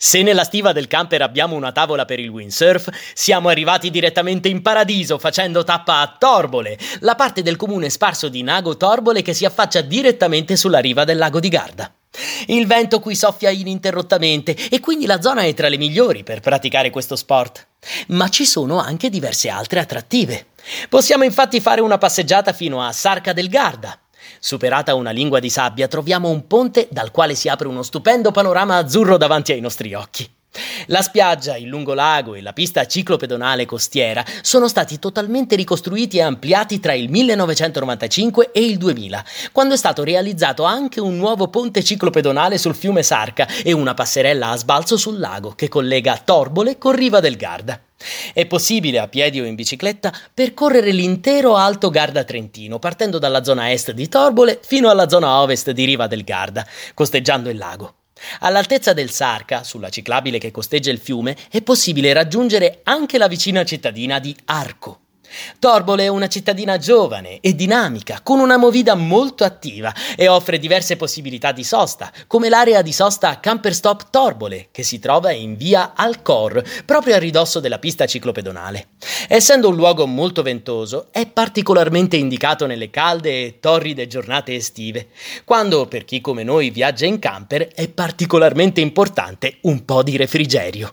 Se nella stiva del camper abbiamo una tavola per il windsurf, siamo arrivati direttamente in paradiso facendo tappa a Torbole, la parte del comune sparso di Nago Torbole che si affaccia direttamente sulla riva del lago di Garda. Il vento qui soffia ininterrottamente e quindi la zona è tra le migliori per praticare questo sport. Ma ci sono anche diverse altre attrattive. Possiamo infatti fare una passeggiata fino a Sarca del Garda, Superata una lingua di sabbia, troviamo un ponte dal quale si apre uno stupendo panorama azzurro davanti ai nostri occhi. La spiaggia, il lungolago e la pista ciclopedonale costiera sono stati totalmente ricostruiti e ampliati tra il 1995 e il 2000, quando è stato realizzato anche un nuovo ponte ciclopedonale sul fiume Sarca e una passerella a sbalzo sul lago che collega Torbole con Riva del Garda. È possibile a piedi o in bicicletta percorrere l'intero Alto Garda Trentino, partendo dalla zona est di Torbole fino alla zona ovest di Riva del Garda, costeggiando il lago. All'altezza del Sarca, sulla ciclabile che costeggia il fiume, è possibile raggiungere anche la vicina cittadina di Arco. Torbole è una cittadina giovane e dinamica, con una movida molto attiva e offre diverse possibilità di sosta, come l'area di sosta Camper Stop Torbole, che si trova in via Alcor, proprio a ridosso della pista ciclopedonale. Essendo un luogo molto ventoso, è particolarmente indicato nelle calde e torride giornate estive, quando per chi come noi viaggia in camper è particolarmente importante un po' di refrigerio.